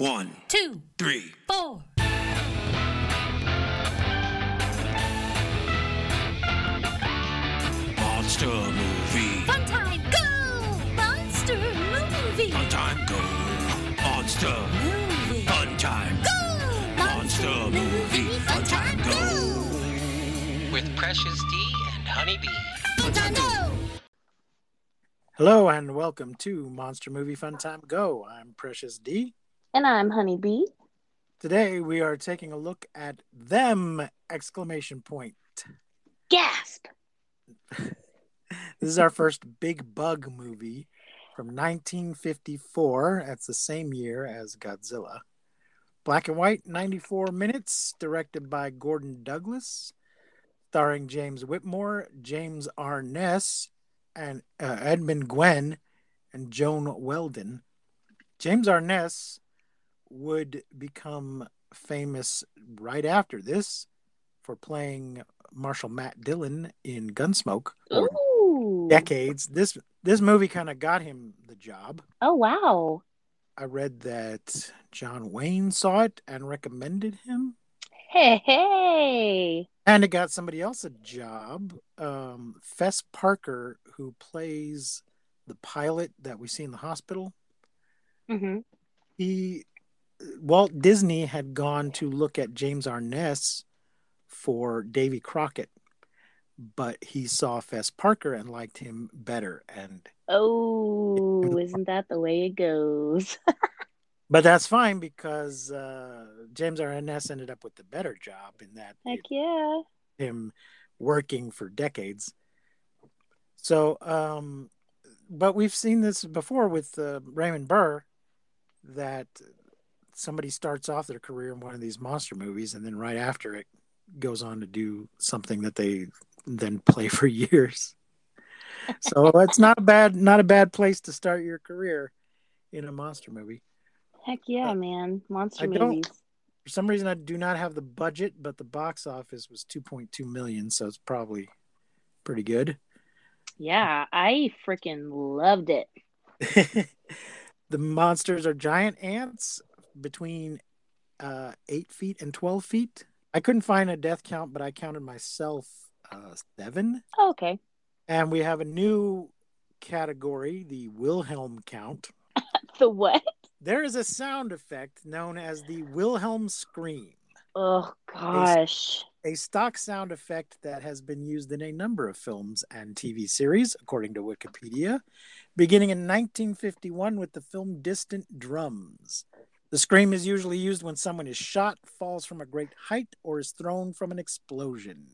One, two, three. four. Monster movie. Fun time, go! Monster movie. Fun time go. Monster. Movie. Fun time. Go! Monster movie. Fun time go. with Precious D and Honeybee. Fun time, go! Hello and welcome to Monster Movie Fun Time Go. I'm Precious D. And I'm Honeybee. Today we are taking a look at them exclamation point. Gasp! This is our first big bug movie from 1954. That's the same year as Godzilla. Black and white, 94 minutes, directed by Gordon Douglas, starring James Whitmore, James Arness, and uh, Edmund Gwenn, and Joan Weldon. James Arness would become famous right after this for playing Marshal Matt Dillon in Gunsmoke decades. This this movie kind of got him the job. Oh, wow. I read that John Wayne saw it and recommended him, Hey, hey. and it got somebody else a job. Um, Fess Parker, who plays the pilot that we see in the hospital, hmm he Walt Disney had gone to look at James Arness for Davy Crockett, but he saw Fess Parker and liked him better. And Oh, isn't that the way it goes? but that's fine because uh, James Arness ended up with the better job in that Heck yeah. him working for decades. So, um, but we've seen this before with uh, Raymond Burr that somebody starts off their career in one of these monster movies and then right after it goes on to do something that they then play for years. So it's not a bad not a bad place to start your career in a monster movie. Heck yeah, Uh, man. Monster I movies. For some reason I do not have the budget, but the box office was 2.2 million, so it's probably pretty good. Yeah, I freaking loved it. the monsters are giant ants between uh, eight feet and 12 feet. I couldn't find a death count, but I counted myself uh, seven. Oh, okay. And we have a new category, the Wilhelm count. The what? There is a sound effect known as the Wilhelm scream, Oh, gosh. a stock sound effect that has been used in a number of films and TV series, according to Wikipedia, beginning in 1951 with the film Distant Drums. The scream is usually used when someone is shot, falls from a great height, or is thrown from an explosion.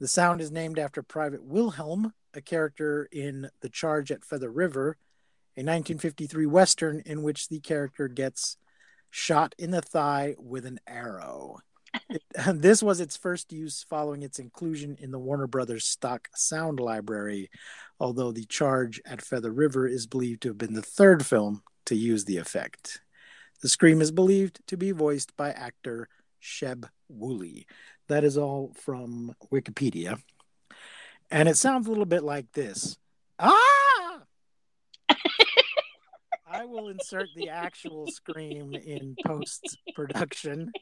The sound is named after Private Wilhelm, a character in The Charge at Feather River, a 1953 Western in which the character gets shot in the thigh with an arrow. It- this was its first use following its inclusion in the Warner Brothers stock sound library, although The Charge at Feather River is believed to have been the third film to use the effect. The scream is believed to be voiced by actor Sheb Wooley. That is all from Wikipedia. And it sounds a little bit like this. Ah! I will insert the actual scream in post production.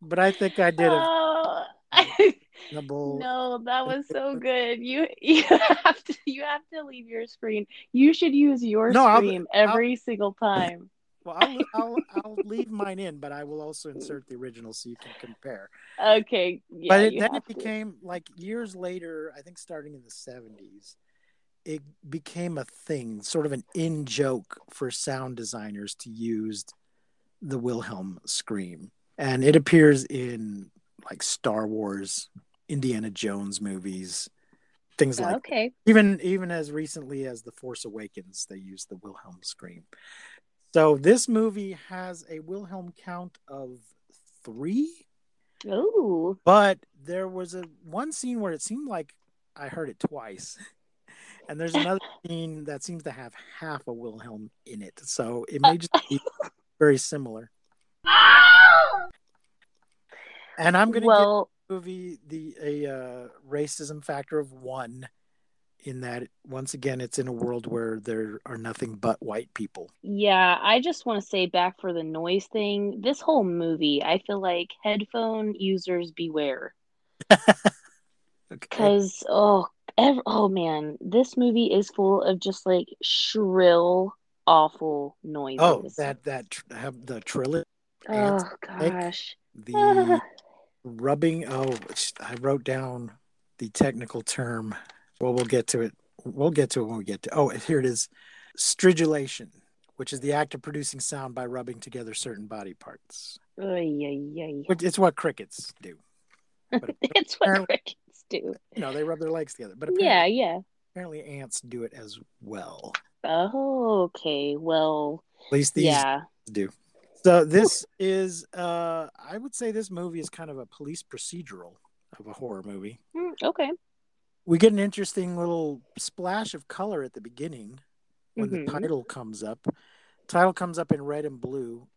But I think I did a Oh. no, that was so good. You you have to you have to leave your screen. You should use your No, I'll- scream every single time. Well, I'll, I'll, I'll leave mine in, but I will also insert the original so you can compare. Okay. Yeah, but it, then it to. became like years later, I think starting in the 70s, it became a thing, sort of an in joke for sound designers to use the Wilhelm scream. And it appears in like Star Wars, Indiana Jones movies, things like Okay. even even as recently as the force awakens they used the wilhelm scream so this movie has a wilhelm count of three. Ooh. but there was a one scene where it seemed like i heard it twice. And there's another scene that seems to have half a wilhelm in it. So it may just be very similar. And i'm going to Well, movie the a uh, racism factor of one in that once again it's in a world where there are nothing but white people. Yeah, I just want to say back for the noise thing. This whole movie, I feel like headphone users beware. Okay. Because oh, ev- oh man, this movie is full of just like shrill, awful noises. Oh, that that tr- have the trill oh gosh. the rubbing. Oh, I wrote down the technical term. Well, we'll get to it. We'll get to it when we get to. Oh, here it is. Stridulation, which is the act of producing sound by rubbing together certain body parts. Ay, ay, ay. It's what crickets do. It's what crickets do. you know, they rub their legs together. But Yeah, yeah. apparently ants do it as well. Oh, okay. Well, At least these yeah. do. So this is, uh, I would say, this movie is kind of a police procedural of a horror movie. Mm, okay. We get an interesting little splash of color at the beginning when Mhm. the title comes up. Title comes up in red and blue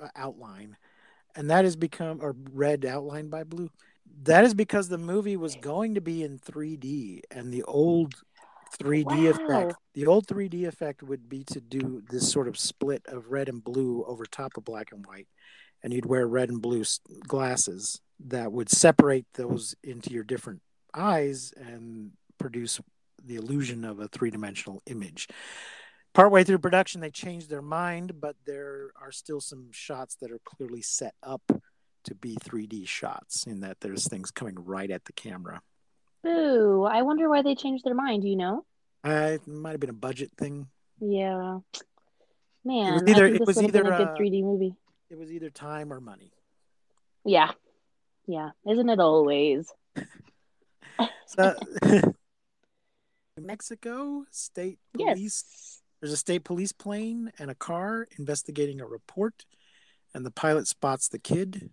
uh, outline, and that has become or red outlined by blue. That is because the movie was going to be in 3D, and the old 3D Wow. effect, the old 3D effect would be to do this sort of split of red and blue over top of black and white, and you'd wear red and blue glasses that would separate those into your different eyes and produce the illusion of a three dimensional image. Partway through production, they changed their mind, but there are still some shots that are clearly set up to be 3D shots, in that there's things coming right at the camera. Ooh, I wonder why they changed their mind. Do you know? Uh, it might have been a budget thing. Yeah. Man, either- it was would have been either, a good uh, 3D movie. It was either time or money. Yeah. Yeah. Isn't it always? So, Mexico State Police. Yes. There's a state police plane and a car investigating a report, and the pilot spots the kid,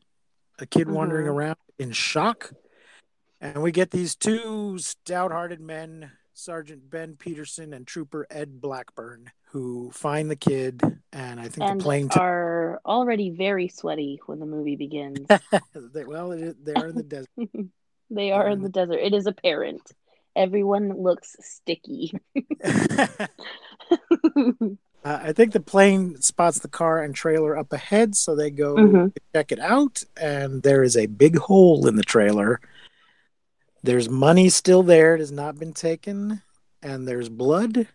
a kid wandering Mhm. around in shock. And we get these two stout hearted men, Sergeant Ben Peterson and Trooper Ed Blackburn, who find the kid. And I think And the plane, t- are already very sweaty when the movie begins. well, they're in the desert. They are in the desert. It is apparent. Everyone looks sticky. Uh, I think the plane spots the car and trailer up ahead, so they go Mhm. to check it out, and there is a big hole in the trailer. There's money still there, it has not been taken, and there's blood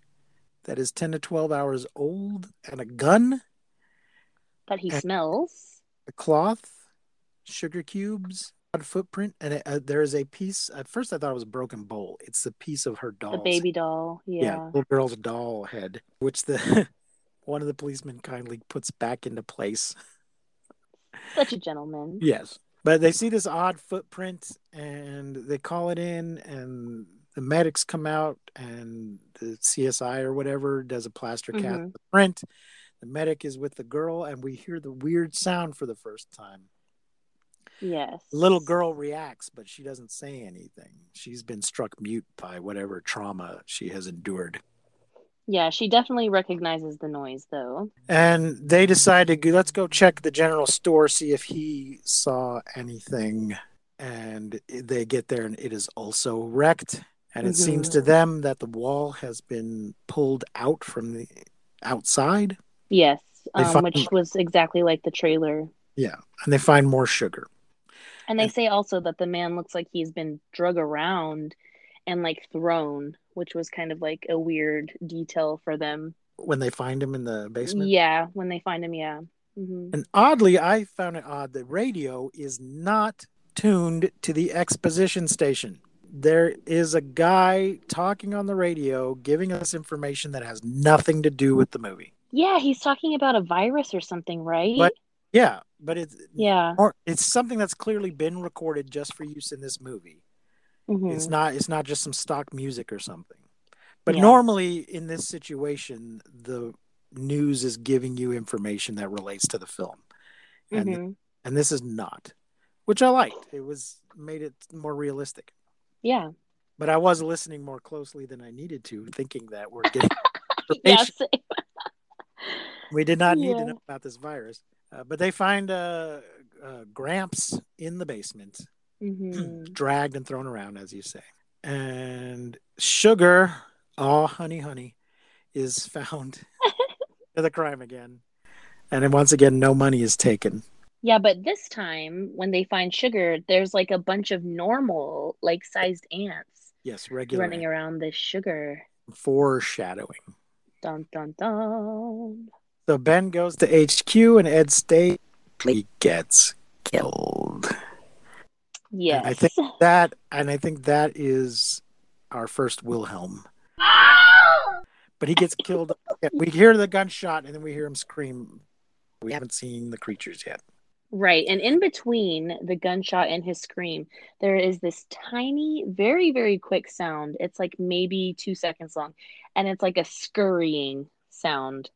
that is 10 to 12 hours old, and a gun, But he smells. a cloth, sugar cubes, footprint, and uh there is a piece. At first, I thought it was a broken bowl. It's a piece of her doll. The baby doll. Yeah. little girl's doll head, which the one of the policemen kindly puts back into place. Such a gentleman. Yes, but they see this odd footprint and they call it in, and the medics come out, and the CSI or whatever does a plaster cast Mhm. of the print. The medic is with the girl, and we hear the weird sound for the first time. Yes. Little girl reacts, but she doesn't say anything. She's been struck mute by whatever trauma she has endured. Yeah, she definitely recognizes the noise though. and they decide to go, let's go check the general store see if he saw anything and they get there and it is also wrecked and it seems Mhm. to them that the wall has been pulled out from the outside Yes. Um, find- which was exactly like the trailer. yeah and they find more sugar And they And- say also that the man looks like he's been drug around and like thrown, which was kind of like a weird detail for them. when they find him in the basement Yeah, when they find him, yeah. hmm and oddly i found it odd the radio is not tuned to the exposition station there is a guy talking on the radio giving us information that has nothing to do with the movie Yeah, he's talking about a virus or something, right? But- Yeah, but it's yeah. or it's something that's clearly been recorded just for use in this movie. Mhm. It's not it's not just some stock music or something. But Yeah. normally in this situation, the news is giving you information that relates to the film, and Mhm. and this is not, which I liked. It was made it more realistic. Yeah. But I was listening more closely than I needed to, thinking that we're getting Yeah. we did not need to know about this virus. Uh, but they find uh, uh, Gramps in the basement. Mhm. dragged and thrown around, as you say. and Sugar, oh honey, honey, is found to the crime again, and then once again, no money is taken. Yeah, but this time when they find sugar, there's like a bunch of normal, like sized ants Yes, regular running around this sugar. foreshadowing. Dun dun dun. So Ben goes to HQ, and Ed stays. He gets killed. Yes. I think that, and I think that is our first Wilhelm. But he gets killed. We hear the gunshot, and then we hear him scream. We haven't seen the creatures yet. Right. And in between the gunshot and his scream, there is this tiny, very, very quick sound. It's like maybe two seconds long. And it's like a scurrying sound.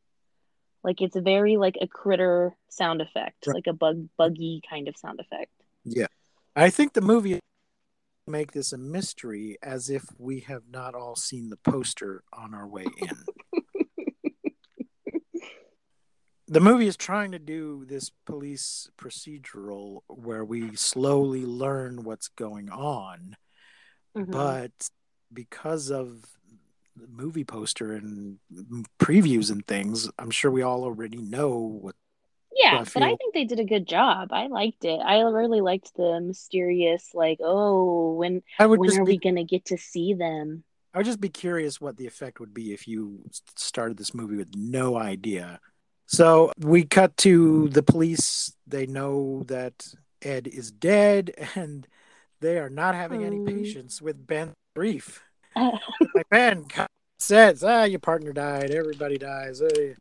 Like it's very like a critter sound effect, Right. like a bug buggy kind of sound effect. Yeah. I think the movie make this a mystery as if we have not all seen the poster on our way in. the movie is trying to do this police procedural where we slowly learn what's going on, Mhm. but because of movie poster and previews and things, I'm sure we all already know what Yeah, I but I think they did a good job. I liked it. I really liked the mysterious, like, oh, when when are be we gonna get to see them? I would just be curious what the effect would be if you started this movie with no idea. So we cut to the police. They know that Ed is dead, and they are not having any Hmm. patience with Ben's grief. Like Ben says, "Ah, your partner died. Everybody dies. Eh,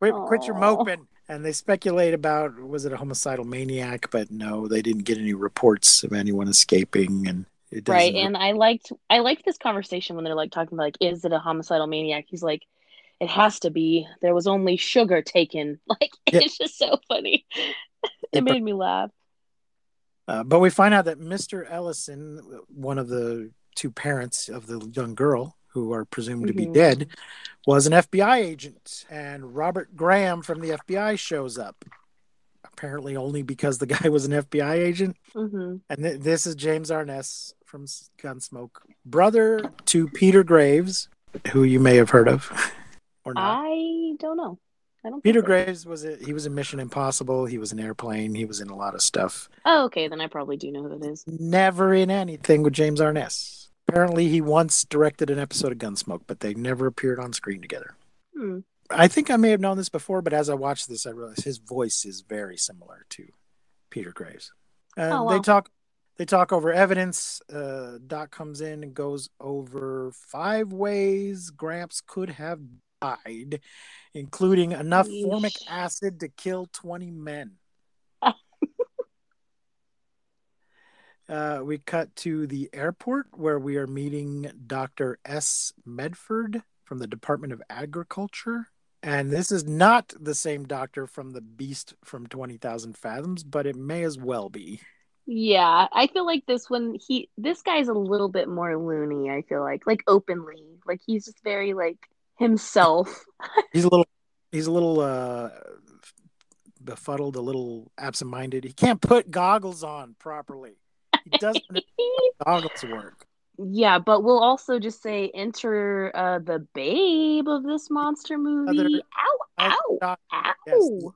quit, quit your moping." And they speculate about was it a homicidal maniac, but no, they didn't get any reports of anyone escaping, and right. and i liked i liked this conversation when they're like talking about like is it a homicidal maniac? He's like it has to be. There was only sugar taken. Like Yeah. it's just so funny. It made me laugh Uh, but we find out that Mr. Ellison, one of the two parents of the young girl who are presumed to be Mhm. dead, was an FBI agent. And Robert Graham from the FBI shows up. Apparently, only because the guy was an FBI agent. hmm And th- this is James Arness from Gunsmoke, brother to Peter Graves, who you may have heard of or not. i don't know i don't Peter. Graves was a, he was in Mission Impossible. He was in Airplane. He was in a lot of stuff. oh okay then i probably do know who that is never in anything with James Arness. Apparently, he once directed an episode of Gunsmoke, but they never appeared on screen together. Hmm. I think I may have known this before, but as I watched this, I realized his voice is very similar to Peter Graves. And Oh, they talk. They talk over evidence. Uh, Doc comes in and goes over five ways Gramps could have died, including enough formic acid to kill 20 men. Uh, we cut to the airport where we are meeting Dr. S. Medford from the Department of Agriculture. And this is not the same doctor from the Beast from 20,000 Fathoms, but it may as well be. yeah i feel like this one he this guy's a little bit more loony i feel like like openly like he's just very like himself He's a little, he's a little uh, befuddled, a little absent-minded. He can't put goggles on properly. He doesn't goggles work. Yeah, but we'll also just say enter uh, the babe of this monster movie. Other- ow, ow, ow. yes.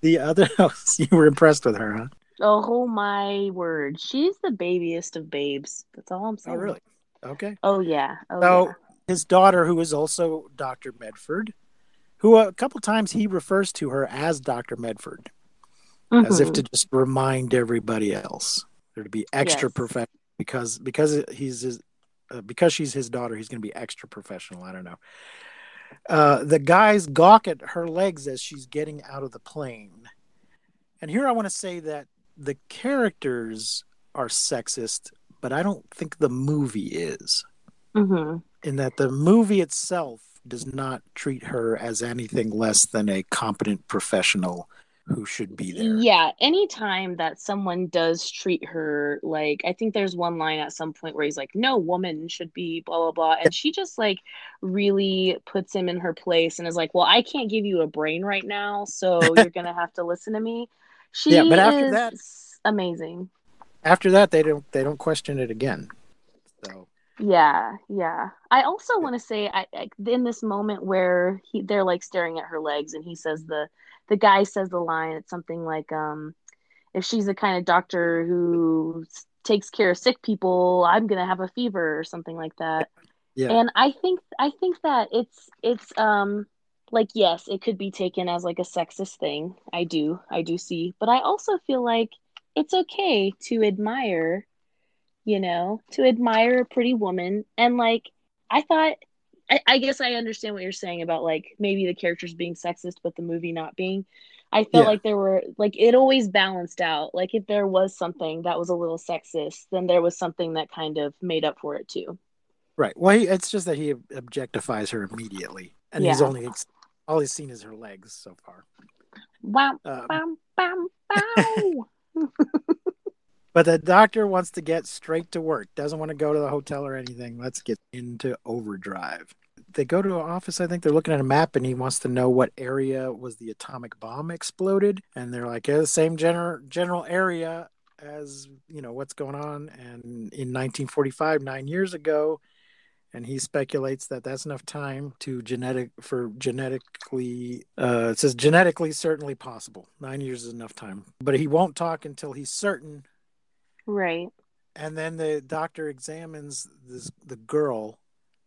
The other, you were impressed with her, huh? Oh my word. She's the babiest of babes. That's all I'm saying. Oh, really? Okay. Oh yeah. Oh So yeah. His daughter, who is also Dr. Medford, who a couple times he refers to her as Dr. Medford, as if Mhm. to just remind everybody else, there to be extra Yes. professional because because he's his, uh, because she's his daughter, he's going to be extra professional. I don't know. Uh, the guys gawk at her legs as she's getting out of the plane, and here I want to say that the characters are sexist, but I don't think the movie is Mhm. In that the movie itself does not treat her as anything less than a competent professional who should be there. Yeah, anytime that someone does treat her like, I think there's one line at some point where he's like, no woman should be blah, blah, blah. And she just like really puts him in her place and is like, well, I can't give you a brain right now, so you're going to have to listen to me. She Yeah, but after is that- amazing. After that, they don't they don't question it again. So Yeah, yeah. I also want to say, I, I in this moment where he they're like staring at her legs, and he says the the guy says the line. It's something like, um, "If she's the kind of doctor who takes care of sick people, I'm gonna have a fever" or something like that. yeah, And I think I think that it's it's um like yes, it could be taken as like a sexist thing. I do. I do see. But I also feel like it's okay to admire, you know, to admire a pretty woman and like I thought I, I guess I understand what you're saying about like maybe the characters being sexist but the movie not being. I felt Yeah. like there were like it always balanced out. Like if there was something that was a little sexist, then there was something that kind of made up for it too. right. Well, he, it's just that he objectifies her immediately, and he's Yeah. only all he's seen is her legs so far. Wow. Um, Bam, bam, bow. But the doctor wants to get straight to work, doesn't want to go to the hotel or anything. Let's get into overdrive. They go to an office, I think they're looking at a map, and he wants to know what area was the atomic bomb exploded. And they're like, yeah, the same general general area as you know what's going on. And in 1945, nine years ago, and he speculates that that's enough time to genetic for genetically. Uh, it says genetically certainly possible. Nine years is enough time, but he won't talk until he's certain right. and then the doctor examines this the girl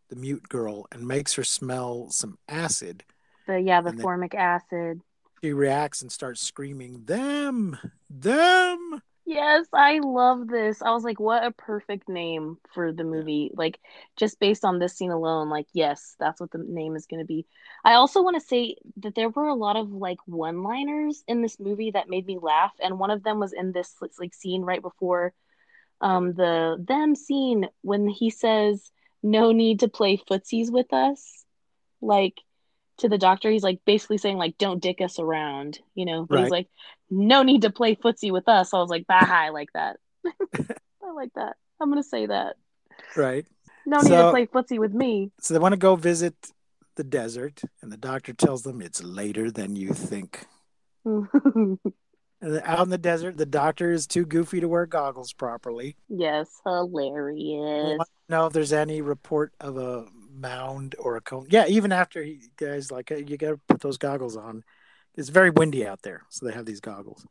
the mute girl and makes her smell some acid The yeah, the formic acid. she reacts and starts screaming them them Yes, I love this. I was like, what a perfect name for the movie. Like, just based on this scene alone, like, yes, that's what the name is going to be. I also want to say that there were a lot of like one liners in this movie that made me laugh. And one of them was in this like scene right before um, the them scene when he says, no need to play footsies with us. Like, to the doctor, he's like basically saying, like, don't dick us around, you know? But he's like, no need to play footsie with us. I was like, bah, I like that. I like that. I'm gonna say that. right No need to play footsie with me. so they want to go visit the desert and the doctor tells them it's later than you think out in the desert the doctor is too goofy to wear goggles properly yes, hilarious. know if there's any report of a mound or a cone. Yeah even after he guys like "Hey, you gotta put those goggles on. It's very windy out there so they have these goggles.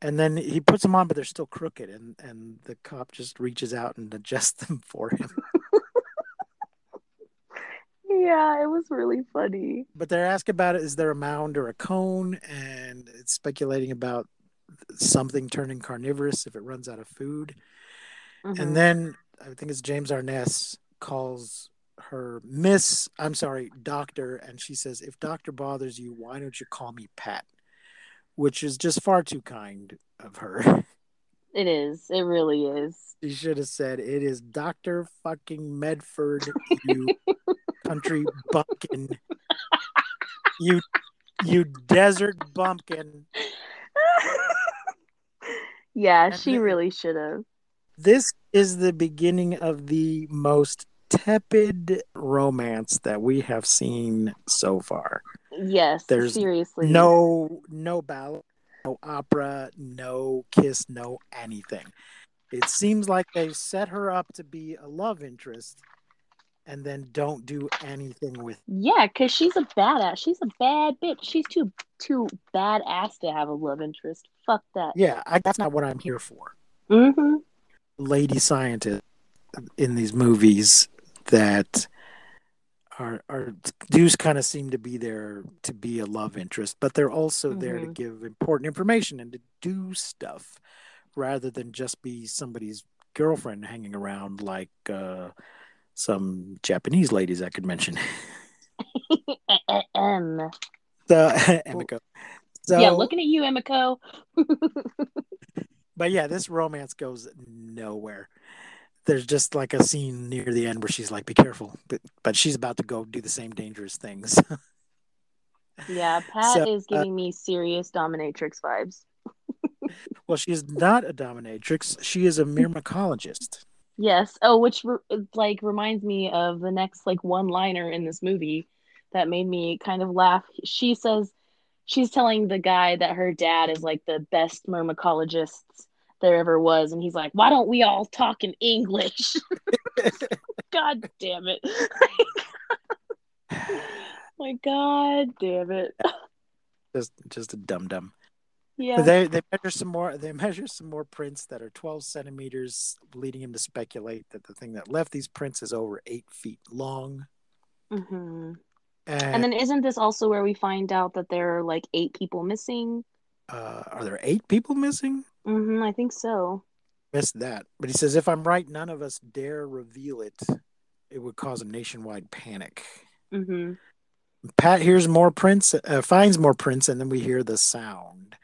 And then he puts them on but they're still crooked and and the cop just reaches out and adjusts them for him. Yeah, it was really funny. but they're asking about it is there a mound or a cone? And it's speculating about something turning carnivorous if it runs out of food. Mhm. and then i think it's james arness calls her miss i'm sorry doctor and she says if doctor bothers you why don't you call me pat which is just far too kind of her it is. It really is. she should have said it is dr fucking medford you country bumpkin you you desert bumpkin yeah, And she then- really should have. this is the beginning of the most tepid romance that we have seen so far Yes, There's seriously. no no ballad no opera no kiss no anything it seems like they've set her up to be a love interest and then don't do anything with Yeah, because she's a badass. She's a bad bitch. She's too too badass to have a love interest. Fuck that. yeah I, that's not what i'm here for Mm-hmm. lady scientist in these movies that are are do kind of seem to be there to be a love interest, but they're also there to Mhm. give important information and to do stuff rather than just be somebody's girlfriend hanging around like uh, some Japanese ladies I could mention. Um. So Emiko. So yeah, looking at you, Emiko. but yeah, this romance goes nowhere. There's just like a scene near the end where she's like, "Be careful," but but she's about to go do the same dangerous things. Yeah, Pat So, is uh, giving me serious dominatrix vibes. well, she is not a dominatrix; she is a myrmecologist. Yes. Oh, which re- like reminds me of the next like one liner in this movie that made me kind of laugh. She says she's telling the guy that her dad is like the best myrmecologist there ever was, and he's like, "Why don't we all talk in English?" God damn it. My God damn it. just just a dum dum. Yeah. But they they measure some more. They measure some more prints that are 12 centimeters, leading him to speculate that the thing that left these prints is over eight feet long. hmm And, And then isn't this also where we find out that there are like eight people missing? uh, are there eight people missing? Hmm I think so. Missed that. But he says, if I'm right, none of us dare reveal it. It would cause a nationwide panic. hmm Pat hears more prints, uh, finds more prints, and then we hear the sound.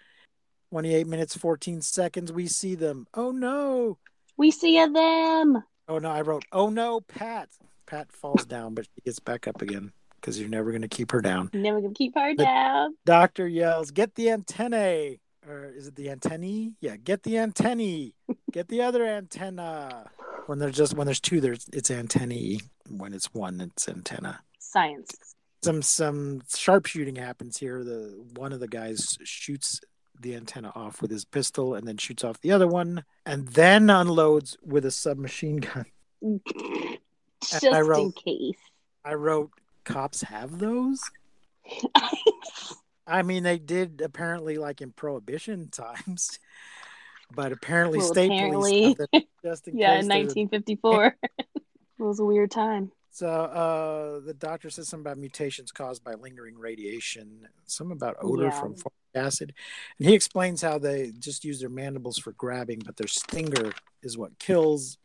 28 minutes, 14 seconds. We see them. Oh no. We see them. Oh no, I wrote, oh no, Pat. Pat falls down, but she gets back up again because you're never going to keep her down. Never gonna keep her The- down. Doctor yells, get the antennae. Or is it the antennae? Yeah, get the antennae. Get the other antenna. When there's just when there's two, there's it's antennae. When it's one, it's antenna. Science. Some some sharpshooting happens here. The one of the guys shoots the antenna off with his pistol and then shoots off the other one and then unloads with a submachine gun. Just I in case. I wrote cops have those? I mean, they did apparently like in prohibition times, but apparently Well, state apparently. police just in yeah, case. in 1954. it was a weird time. So uh, the doctor says something about mutations caused by lingering radiation, some about odor Yeah. from formic acid, and he explains how they just use their mandibles for grabbing, but their stinger is what kills.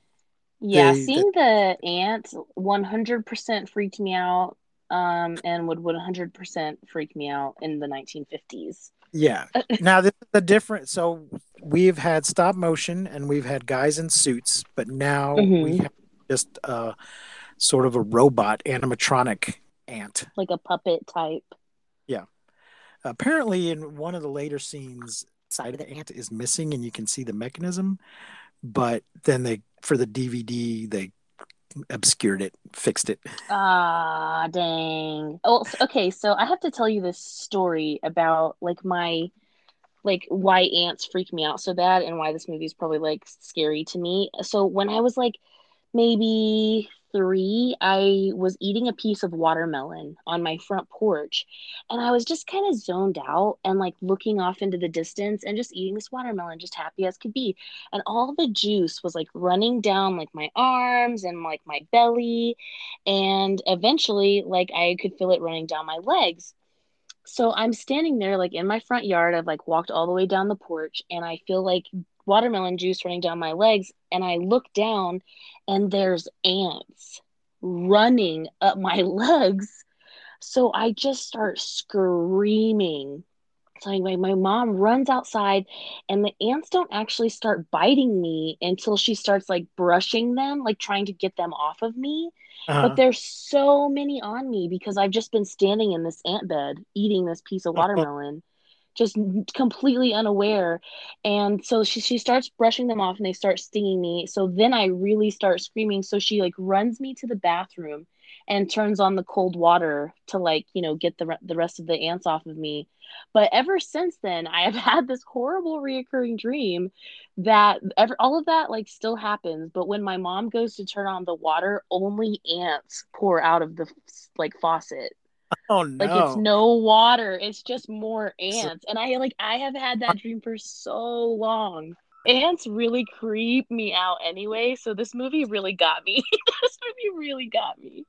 Yeah, They- seeing the ant 100% freaked me out um, and would 100% freak me out in the 1950s. Yeah. now this is a different. So we've had stop motion and we've had guys in suits, but now we Mhm. have just uh, sort of a robot animatronic ant. Like a puppet type. Yeah. Apparently, in one of the later scenes, side of the ant is missing, and you can see the mechanism. But then they, for the DVD, they obscured it, fixed it. Ah, dang. Oh, okay. So I have to tell you this story about like my like why ants freak me out so bad and why this movie is probably like scary to me. So when I was like maybe three, I was eating a piece of watermelon on my front porch and I was just kind of zoned out and like looking off into the distance and just eating this watermelon, just happy as could be. And all the juice was like running down like my arms and like my belly and eventually like i could feel it running down my legs so i'm standing there like in my front yard i've like walked all the way down the porch and i feel like watermelon juice running down my legs and i look down and there's ants running up my legs. So i just start screaming. So anyway, my mom runs outside and the ants don't actually start biting me until she starts like brushing them, like trying to get them off of me. Uh, But there's so many on me because I've just been standing in this ant bed eating this piece of watermelon, just completely unaware. And so she she starts brushing them off and they start stinging me. So then I really start screaming. So she like runs me to the bathroom and turns on the cold water to like, you know, get the the rest of the ants off of me. But ever since then, I have had this horrible reoccurring dream that ever all of that like still happens but when my mom goes to turn on the water only ants pour out of the like faucet oh no! like it's no water it's just more ants and i like i have had that dream for so long ants really creep me out anyway so this movie really got me this movie really got me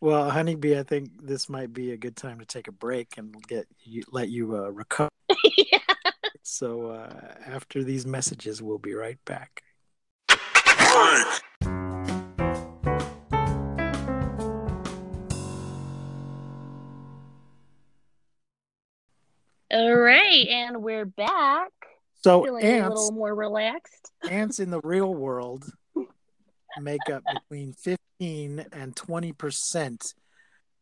Well, honeybee, I think this might be a good time to take a break and get you let you uh, recover. yeah. So uh, after these messages, we'll be right back. All right and we're back So feeling a ants, little more relaxed ants in the real world make up between 15 and 20 percent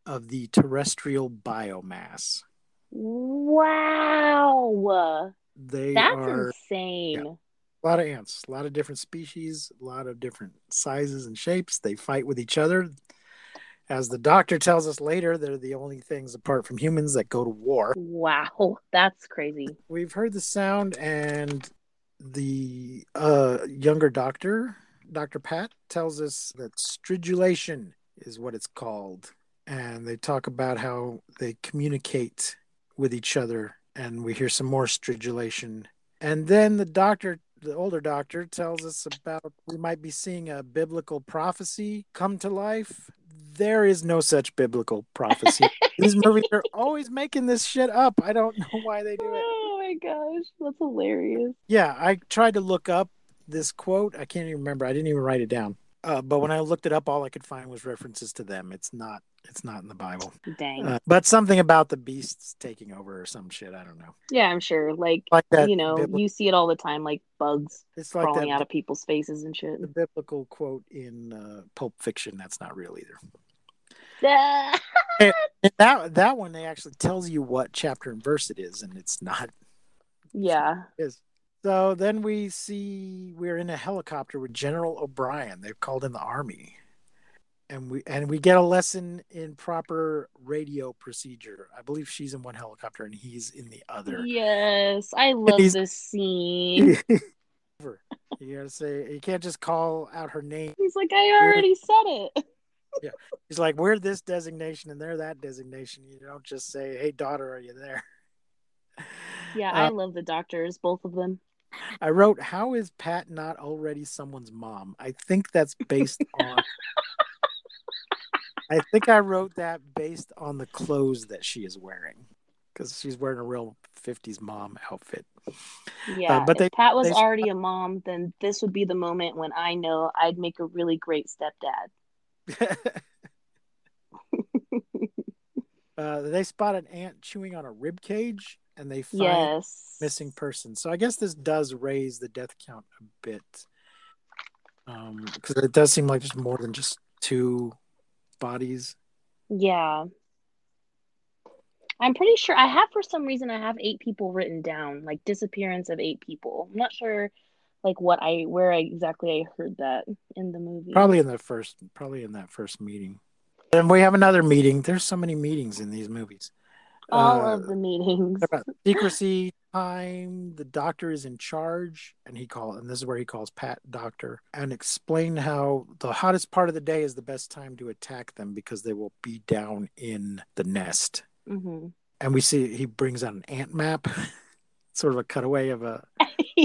of the terrestrial biomass. wow They That's are insane. a lot of ants, a lot of different species, a lot of different sizes and shapes. They fight with each other. As the doctor tells us later, they're the only things apart from humans that go to war. Wow, that's crazy. We've heard the sound, and the uh, younger doctor Dr. Pat tells us that stridulation is what it's called. And they talk about how they communicate with each other. And we hear some more stridulation. And then the doctor, the older doctor, tells us about we might be seeing a biblical prophecy come to life. There is no such biblical prophecy. These movies are always making this shit up. I don't know why they do it. Oh my gosh, that's hilarious. Yeah, I tried to look up this quote. I can't even remember. I didn't even write it down. Uh, but when I looked it up, all I could find was references to them. It's not. It's not in the Bible. Dang. Uh, but something about the beasts taking over or some shit. I don't know. yeah, I'm sure. Like, Like that. you know, bibli- you see it all the time, like bugs it's like crawling that. out of people's faces and shit. the biblical quote in uh, Pulp Fiction. That's not real either. And that that one they actually tells you what chapter and verse it is, and it's not yeah. is. So then we see we're in a helicopter with General O'Brien. They've called in the army. And we and we get a lesson in proper radio procedure. I believe she's in one helicopter and he's in the other. Yes, I love this scene. you gotta say you can't just call out her name. He's like, I already said it. He's like, we're this designation and they're that designation. You don't just say, Hey daughter, are you there? Yeah, I Uh, love the doctors, both of them. I wrote, How is Pat not already someone's mom? I think that's based on I think I wrote that based on the clothes that she is wearing. Because she's wearing a real 50s mom outfit. Yeah, Uh, but if they- Pat was they- already a mom, then this would be the moment when I know I'd make a really great stepdad. uh, they spot an ant chewing on a rib cage and they find Yes. missing person. So I guess this does raise the death count a bit. Um, because it does seem like there's more than just two bodies. Yeah. I'm pretty sure I have for some reason I have eight people written down, like disappearance of eight people. I'm not sure like what I where I exactly I heard that in the movie. Probably in the first probably in that first meeting. And we have another meeting. There's so many meetings in these movies. All Uh, of the meetings. about secrecy time the doctor is in charge and he call and this is where he calls pat doctor and explain how the hottest part of the day is the best time to attack them because they will be down in the nest hmm and we see he brings out an ant map sort of a cutaway of a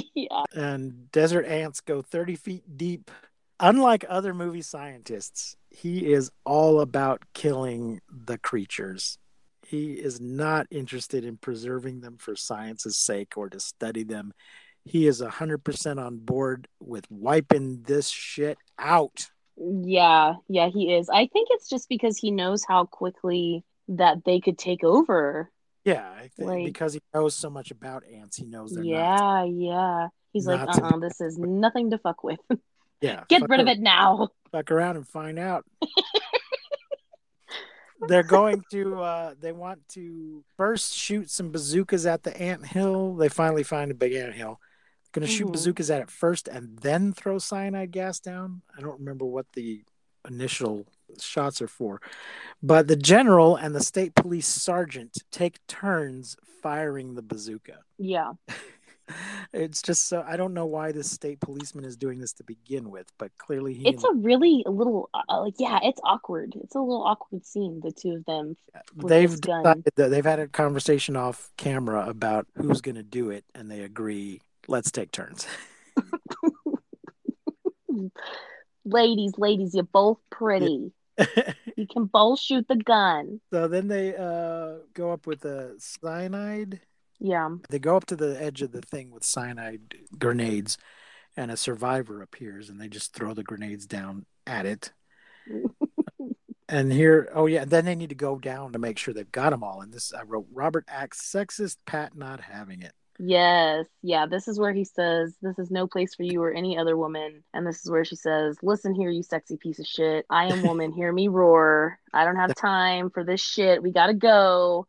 yeah. and desert ants go 30 feet deep unlike other movie scientists he is all about killing the creatures he is not interested in preserving them for science's sake or to study them he is 100% on board with wiping this shit out Yeah, yeah, he is. I think it's just because he knows how quickly that they could take over. Yeah I Like- because he knows so much about ants he knows they're not Yeah, yeah. He's like, not to uh uh this is nothing to fuck with. yeah Get rid of it now. fuck around and find out. They're going to uh they want to first shoot some bazookas at the ant hill. They finally find a big ant hill. Gonna shoot Mhm. bazookas at it first and then throw cyanide gas down. I don't remember what the initial shots are for. But the general and the state police sergeant take turns firing the bazooka. Yeah. It's just so I don't know why this state policeman is doing this to begin with, but clearly he It's a really a little uh, like yeah, it's awkward. It's a little awkward scene, the two of them. they've decided that they've had a conversation off camera about who's going to do it, and they agree. Let's take turns. Ladies, ladies, you're both pretty. You can both shoot the gun. so then they uh, go up with a cyanide. Yeah. They go up to the edge of the thing with cyanide grenades, and a survivor appears, and they just throw the grenades down at it. and here, oh yeah, and then they need to go down to make sure they've got them all. And this, I wrote, Robert acts sexist, Pat not having it. Yes. Yeah. This is where he says, This is no place for you or any other woman. And this is where she says, Listen here, you sexy piece of shit. I am woman. Hear me roar. I don't have time for this shit. We gotta go.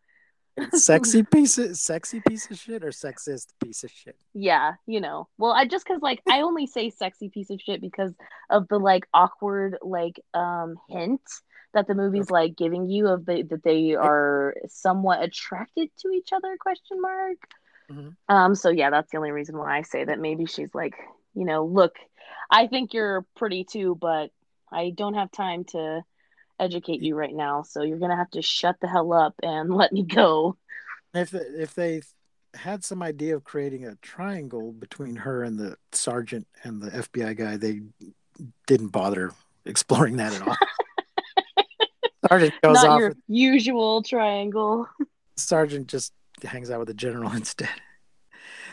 sexy piece of sexy piece of shit or sexist piece of shit. Yeah, you know. Well, I just cause like I only say sexy piece of shit because of the like awkward like um hint that the movie's like giving you of the that they are somewhat attracted to each other question mark. Mhm. Um so yeah, that's the only reason why I say that maybe she's like you know, look, I think you're pretty too, but I don't have time to educate you right now. So you're going to have to shut the hell up and let me go. If if they had some idea of creating a triangle between her and the sergeant and the FBI guy, they didn't bother exploring that at all. sergeant goes Not off. your usual triangle. Sergeant just hangs out with the general instead.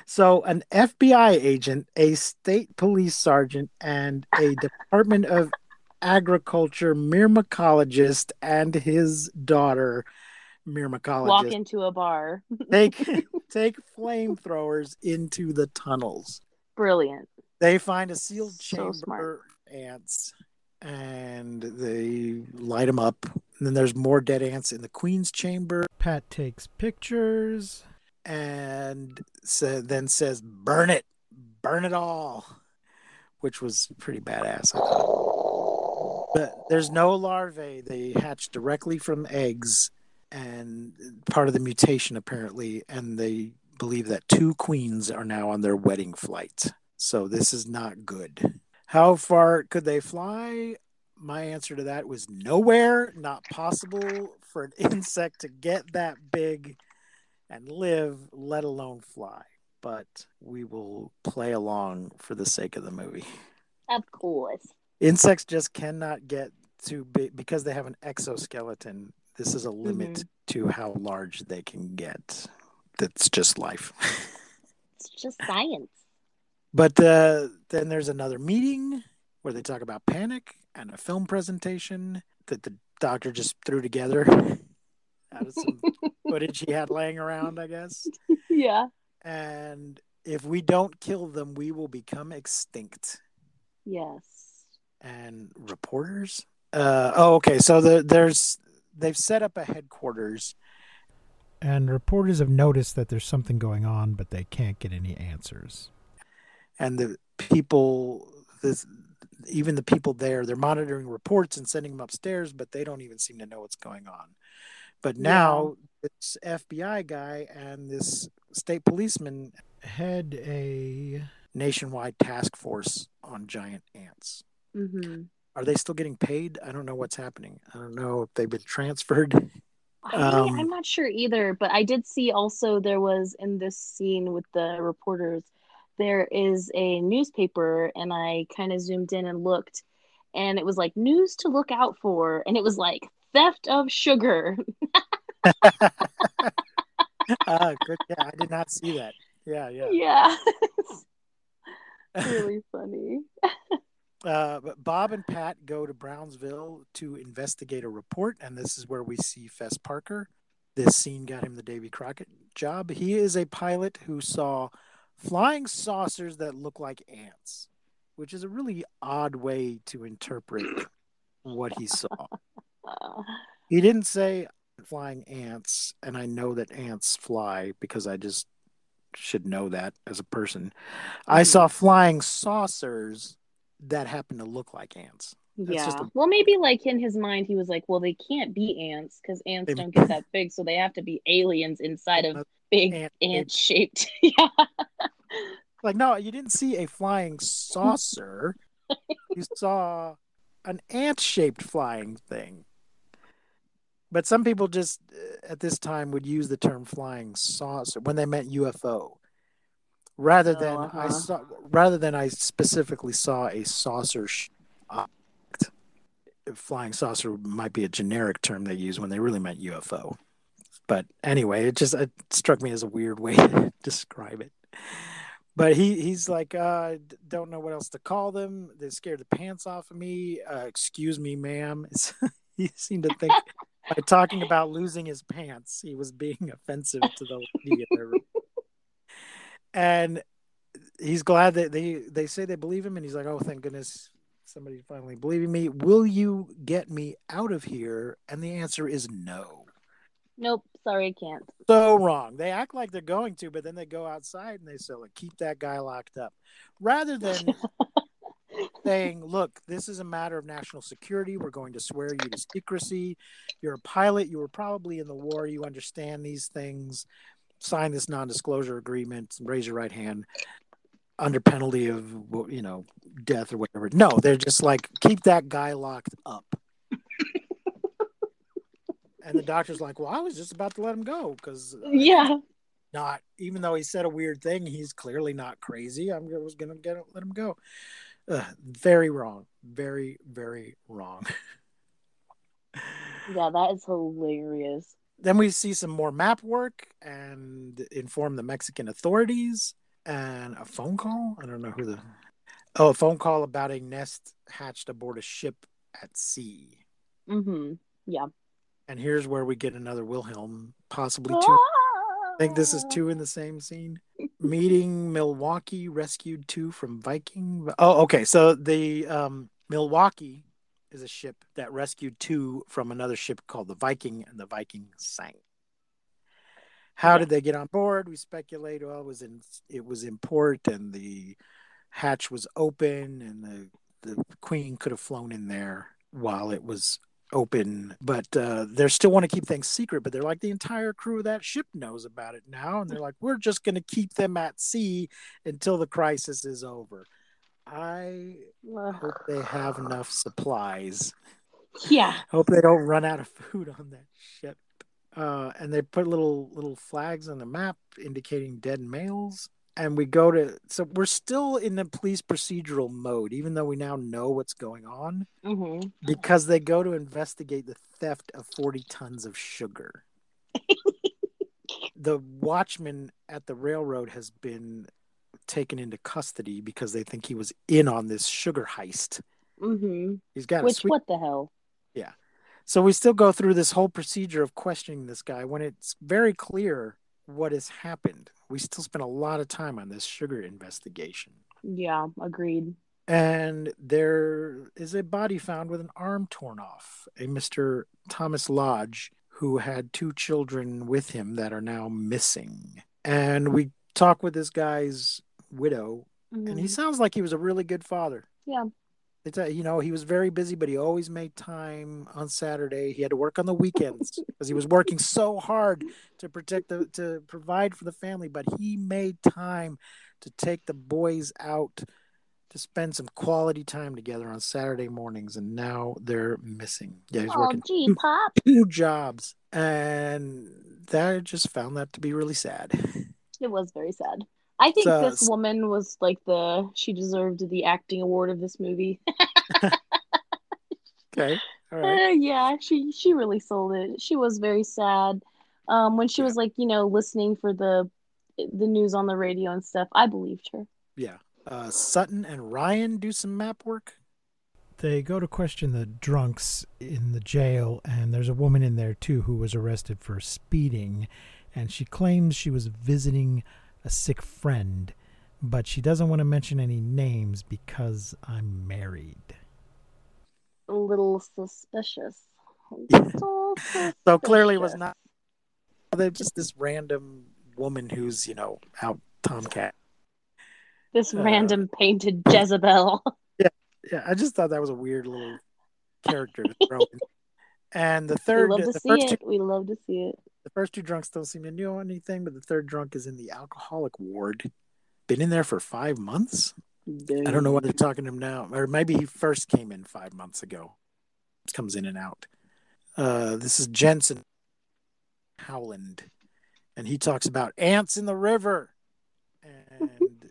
So, an FBI agent, a state police sergeant, and a Department of Agriculture myrmecologist and his daughter, myrmecologist, Walk into a bar. take take flamethrowers into the tunnels. Brilliant. They find a sealed So chamber smart. ants and they light them up. And then there's more dead ants in the queen's chamber. Pat takes pictures and sa- then says, "Burn it, burn it all," which was pretty badass. I. But there's no larvae; they hatch directly from eggs, and part of the mutation apparently. And they believe that two queens are now on their wedding flight. So this is not good. How far could they fly? My answer to that was nowhere, not possible for an insect to get that big and live, let alone fly. But we will play along for the sake of the movie. Of course. Insects just cannot get too big because they have an exoskeleton. This is a mm-hmm. limit to how large they can get. That's just life. It's just science. But uh, then there's another meeting where they talk about panic and a film presentation that the doctor just threw together out of some footage he had laying around, I guess. yeah. And if we don't kill them, we will become extinct. Yes. And reporters? Uh, oh, okay. So the, there's they've set up a headquarters, and reporters have noticed that there's something going on, but they can't get any answers. And the people, this, even the people there, they're monitoring reports and sending them upstairs, but they don't even seem to know what's going on. But now this FBI guy and this state policeman head a nationwide task force on giant ants. hmm Are they still getting paid? I don't know what's happening. I don't know if they've been transferred. I, Um, I'm not sure either, but I did see also there was in this scene with the reporters, there is a newspaper, and I kind of zoomed in and looked, and it was like news to look out for, and it was like theft of sugar. ah, good. Yeah, I did not see that. Yeah, yeah. yeah. really funny. Uh, but Bob and Pat go to Brownsville to investigate a report, and this is where we see Fess Parker. This scene got him the Davy Crockett job. He is a pilot who saw flying saucers that look like ants, which is a really odd way to interpret what he saw. He didn't say flying ants, and I know that ants fly because I just should know that as a person. I Mhm. saw flying saucers that happen to look like ants. That's yeah. a- Well, maybe like in his mind, he was like, well, they can't be ants because ants They- don't get that big, so they have to be aliens inside of big Ant- ant shaped. yeah. Like, no, you didn't see a flying saucer. you saw an ant shaped flying thing. But some people just uh, at this time would use the term flying saucer when they meant UFO. Rather Oh, than I uh-huh. saw rather than I specifically saw a saucer object. Flying saucer might be a generic term they use when they really meant UFO. But anyway, it just it struck me as a weird way to describe it. But he he's like, uh, don't know what else to call them. They scared the pants off of me. Uh, excuse me, ma'am. He seemed to think by talking about losing his pants, he was being offensive to the lady in the room. And he's glad that they they say they believe him, and he's like, oh, thank goodness somebody finally believing me. Will you get me out of here? And the answer is no Nope. Sorry, I can't. so wrong. They act like they're going to, but then they go outside and they say, "Look, keep that guy locked up," rather than saying, "Look, this is a matter of national security. We're going to swear you to secrecy. You're a pilot. You were probably in the war. You understand these things. Sign this non-disclosure agreement. Raise your right hand." under penalty of you know death or whatever. No, they're just like keep that guy locked up. And the doctor's like, "Well, I was just about to let him go because Yeah. not even though he said a weird thing, he's clearly not crazy. I'm I was gonna get let him go." Uh, very wrong. Very very wrong. Yeah, that is hilarious. then we see some more map work and inform the Mexican authorities and a phone call. I don't know who the oh a phone call about a nest hatched aboard a ship at sea. Mm-hmm. Yeah. And here's where we get another Wilhelm, possibly two. I think this is two in the same scene. Meeting Milwaukee rescued two from Viking. Oh, okay. So the um, Milwaukee is a ship that rescued two from another ship called the Viking, and the Viking sank. How Yeah. did they get on board? We speculate. Well, it was in it was in port, and the hatch was open, and the the queen could have flown in there while it was open. But uh, they still want to keep things secret. But they're like the entire crew of that ship knows about it now, and they're like, we're just going to keep them at sea until the crisis is over. I hope they have enough supplies. Yeah. Hope they don't run out of food on that ship. Uh, and they put little little flags on the map indicating dead males. And we go to so we're still in the police procedural mode, even though we now know what's going on, Mm-hmm. because they go to investigate the theft of forty tons of sugar. the watchman at the railroad has been taken into custody because they think he was in on this sugar heist. Mm-hmm. He's got Which sweet what the hell? Yeah. So we still go through this whole procedure of questioning this guy when it's very clear what has happened. We still spend a lot of time on this sugar investigation. Yeah, agreed. And there is a body found with an arm torn off, a Mr. Thomas Lodge, who had two children with him that are now missing. And we talk with this guy's widow, and he Mhm. sounds like he was a really good father. Yeah. It's a, you know, he was very busy, but he always made time on Saturday. He had to work on the weekends because he was working so hard to protect the to provide for the family. But he made time to take the boys out to spend some quality time together on Saturday mornings, and now they're missing. Yeah, he's Oh, working gee, two, Pop. two jobs, and that I just found that to be really sad. It was very sad. I think So- this woman was like the she deserved the acting award of this movie. Okay, all right. Uh, yeah, she she really sold it. She was very sad. Um, when she Yeah. was like, you know, listening for the the news on the radio and stuff, I believed her. Yeah. Uh, Sutton and Ryan do some map work. They go to question the drunks in the jail, and there's a woman in there too who was arrested for speeding, and she claims she was visiting a sick friend, but she doesn't want to mention any names because I'm married. A little suspicious. A Yeah. So clearly, it was not. They're just this random woman who's you know out tomcat. this uh, random painted Jezebel. Yeah, yeah. I just thought that was a weird little character to throw in. And the third, we third, love to see it. two, We love to see it. The first two drunks don't seem to know anything, but the third drunk is in the alcoholic ward. Been in there for five months. I don't know what they're talking to him now, or maybe he first came in five months ago. Comes in and out. Uh, this is Jensen Howland, and he talks about ants in the river, and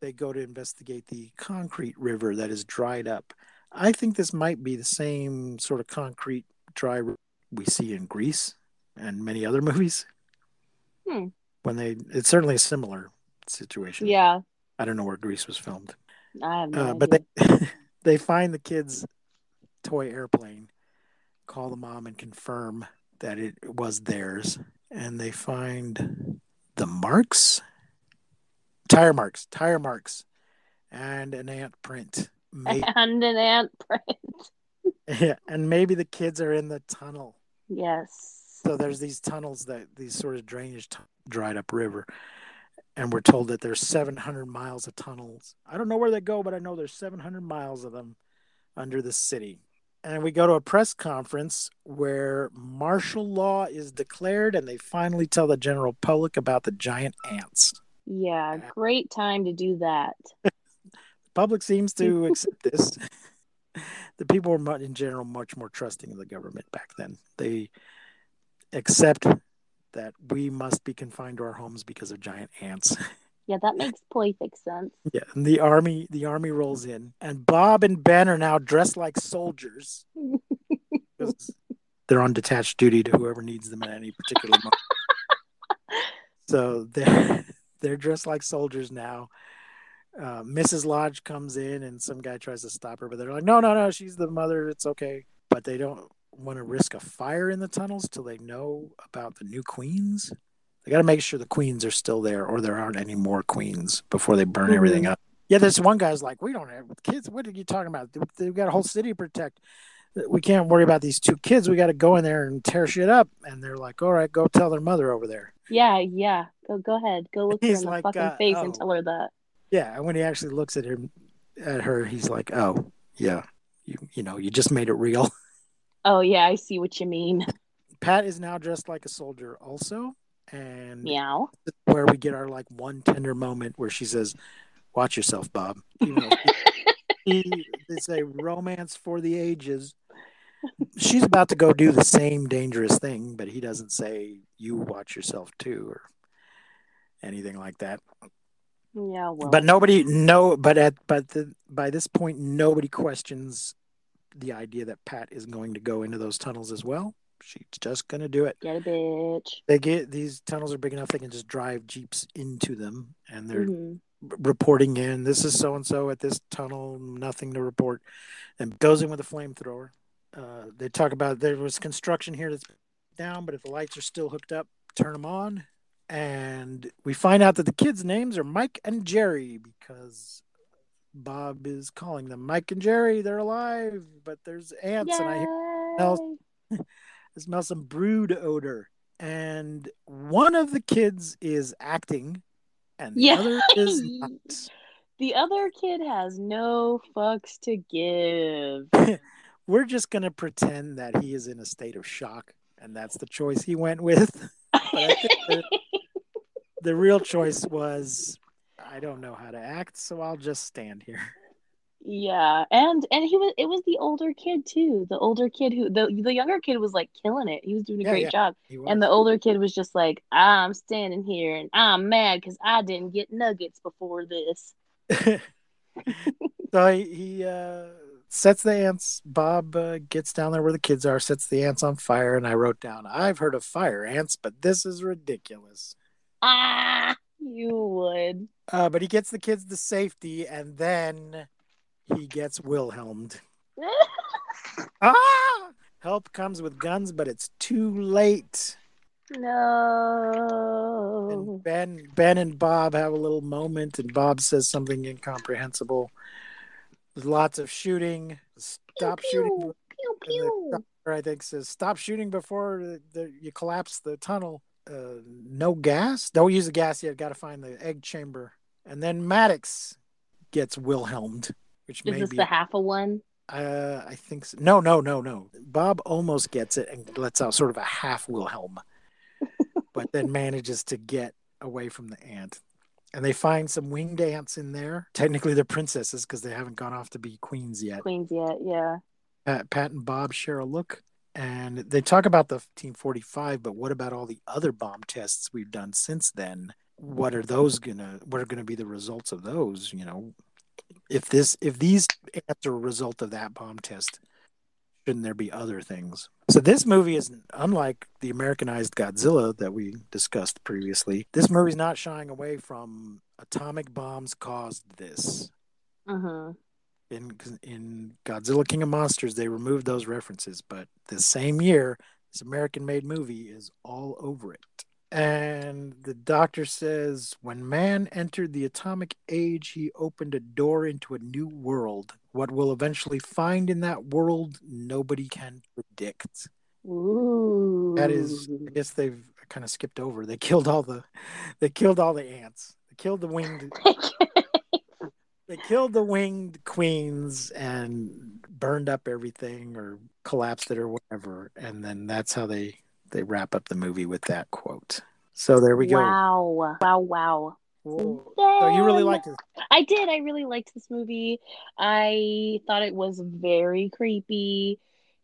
they go to investigate the concrete river that is dried up. I think this might be the same sort of concrete dry we see in Grease and many other movies. Hmm. When they, it's certainly a similar situation. Yeah, I don't know where Grease was filmed, I have no uh, but they they find the kid's toy airplane, call the mom and confirm that it was theirs, and they find the marks, tire marks, tire marks, and an ant print. Maybe, and an ant print. Yeah, and maybe the kids are in the tunnel. Yes. So there's these tunnels that these sort of drainage t- dried up river, and we're told that there's 700 miles of tunnels. I don't know where they go, but I know there's 700 miles of them under the city. And we go to a press conference where martial law is declared, and they finally tell the general public about the giant ants. Yeah, great time to do that. The public seems to accept this. The people were in general much more trusting of the government back then. They accept that we must be confined to our homes because of giant ants. Yeah, that makes perfect sense. Yeah, and the army the army rolls in, and Bob and Ben are now dressed like soldiers because they're on detached duty to whoever needs them at any particular moment. So they're they're dressed like soldiers now. Uh, Mrs. Lodge comes in, and some guy tries to stop her, but they're like, "No, no, no, she's the mother. It's okay." But they don't want to risk a fire in the tunnels till they know about the new queens. They got to make sure the queens are still there, or there aren't any more queens before they burn Mhm. everything up. Yeah, this one guy's like, "We don't have kids. What are you talking about? They've got a whole city to protect. We can't worry about these two kids. We got to go in there and tear shit up." And they're like, "All right, go tell their mother over there." Yeah, yeah. Go go ahead. Go look her in the fucking uh, face and oh. tell her that. Yeah, and when he actually looks at him, at her, he's like, "Oh, yeah, you you know, you just made it real." Oh yeah, I see what you mean. Pat is now dressed like a soldier, also, and Meow. where we get our like one tender moment where she says, "Watch yourself, Bob." You know, he, it's a romance for the ages. She's about to go do the same dangerous thing, but he doesn't say, "You watch yourself too," or anything like that. Yeah, well. But nobody, no, but at but the, by this point, nobody questions the idea that Pat is going to go into those tunnels as well. She's just going to do it. get a bitch. They get these tunnels are big enough they can just drive jeeps into them, and they're Mhm. reporting in. This is so and so at this tunnel. Nothing to report, and goes in with a flamethrower. Uh, they talk about there was construction here that's down, but if the lights are still hooked up, turn them on. And we find out that the kids' names are Mike and Jerry because Bob is calling them Mike and Jerry. They're alive, but there's ants, and I hear smells- I smell some brood odor. And one of the kids is acting, and the Yeah. other is not. The other kid has no fucks to give. We're just gonna pretend that he is in a state of shock, and that's the choice he went with. I think the, the real choice was, I don't know how to act, so I'll just stand here. Yeah, and and he was it was the older kid too. The older kid who the the younger kid was like killing it. He was doing a Yeah, great yeah. job. And the older kid was just like, I'm standing here and I'm mad because I didn't get nuggets before this. so he, he uh, sets the ants. Bob uh, gets down there where the kids are, sets the ants on fire, and I wrote down, I've heard of fire ants, but this is ridiculous. Ah, you would. Uh, but he gets the kids to safety, and then he gets Wilhelmed. Ah! Help comes with guns, but it's too late. no. And Ben, Ben and Bob have a little moment, and Bob says something incomprehensible. There's lots of shooting. Stop pew, shooting. Pew, pew. I think says stop shooting before the, the, you collapse the tunnel. Uh, no gas. Don't use the gas yet. Got to find the egg chamber. And then Maddox gets Wilhelmed, which Is may this be. the half a one? uh, I think so. no, no, no, no. Bob almost gets it and lets out sort of a half Wilhelm, but then manages to get away from the ant. And they find some winged ants in there. Technically, they're princesses because they haven't gone off to be queens yet. Queens yet, yeah. Pat, Pat and Bob share a look, and they talk about the 1545. But what about all the other bomb tests we've done since then? What are those gonna? What are gonna be the results of those? You know, if this, if these are a result of that bomb test, shouldn't there be other things? So this movie is unlike the Americanized Godzilla that we discussed previously. This movie's not shying away from atomic bombs caused this Mm-hmm. In in Godzilla King of Monsters they removed those references, but the same year this American made movie is all over it. And the doctor says when man entered the atomic age, he opened a door into a new world. What we'll eventually find in that world, nobody can predict. Ooh. That is, I guess they've kind of skipped over. They killed all the, they killed all the ants. They killed the winged they killed the winged queens and burned up everything or collapsed it or whatever and then that's how they they wrap up the movie with that quote so there we go Wow. Wow, wow. Whoa. So you really liked it? I did. I really liked this movie. I thought it was very creepy.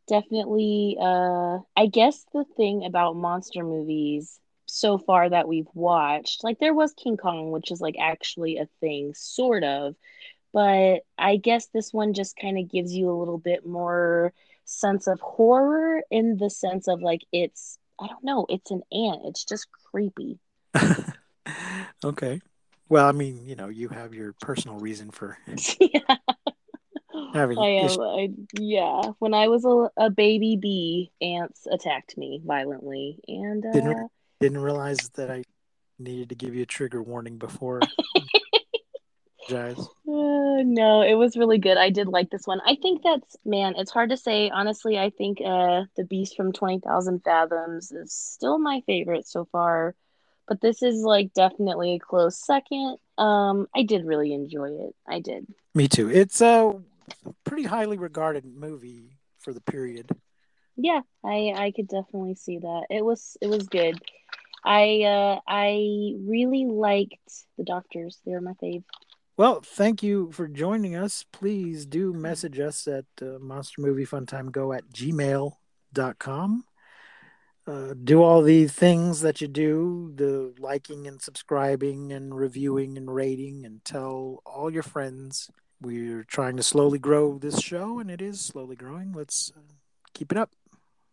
Definitely, uh, I guess the thing about monster movies so far that we've watched, like there was King Kong, which is like actually a thing, sort of. But I guess this one just kind of gives you a little bit more sense of horror in the sense of like it's, I don't know, it's an ant. It's just creepy. okay. Well, I mean, you know, you have your personal reason for yeah. having I am. I, yeah. When I was a, a baby bee, ants attacked me violently, and uh, Didn't- Didn't realize that I needed to give you a trigger warning before. Uh, no, it was really good. I did like this one. I think that's man. It's hard to say honestly. I think uh, the Beast from Twenty Thousand Fathoms is still my favorite so far, but this is like definitely a close second. Um, I did really enjoy it. I did. Me too. It's a pretty highly regarded movie for the period. Yeah, I I could definitely see that. It was it was good. I uh I really liked the doctors. They were my fave. Well, thank you for joining us. Please do message us at uh, Monster Movie Fun Time Go at gmail.com. Uh, do all the things that you do the liking and subscribing and reviewing and rating and tell all your friends. We're trying to slowly grow this show and it is slowly growing. Let's uh, keep it up.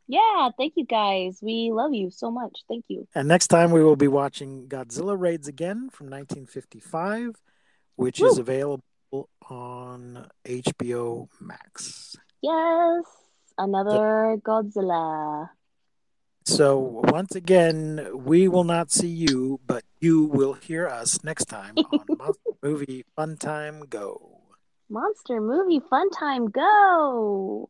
Yeah, thank you guys. We love you so much. Thank you. And next time we will be watching Godzilla Raids Again from 1955, which is available on HBO Max. Yes, another Godzilla. So, once again, we will not see you, but you will hear us next time on Monster Movie Fun Time Go. Monster movie fun time go.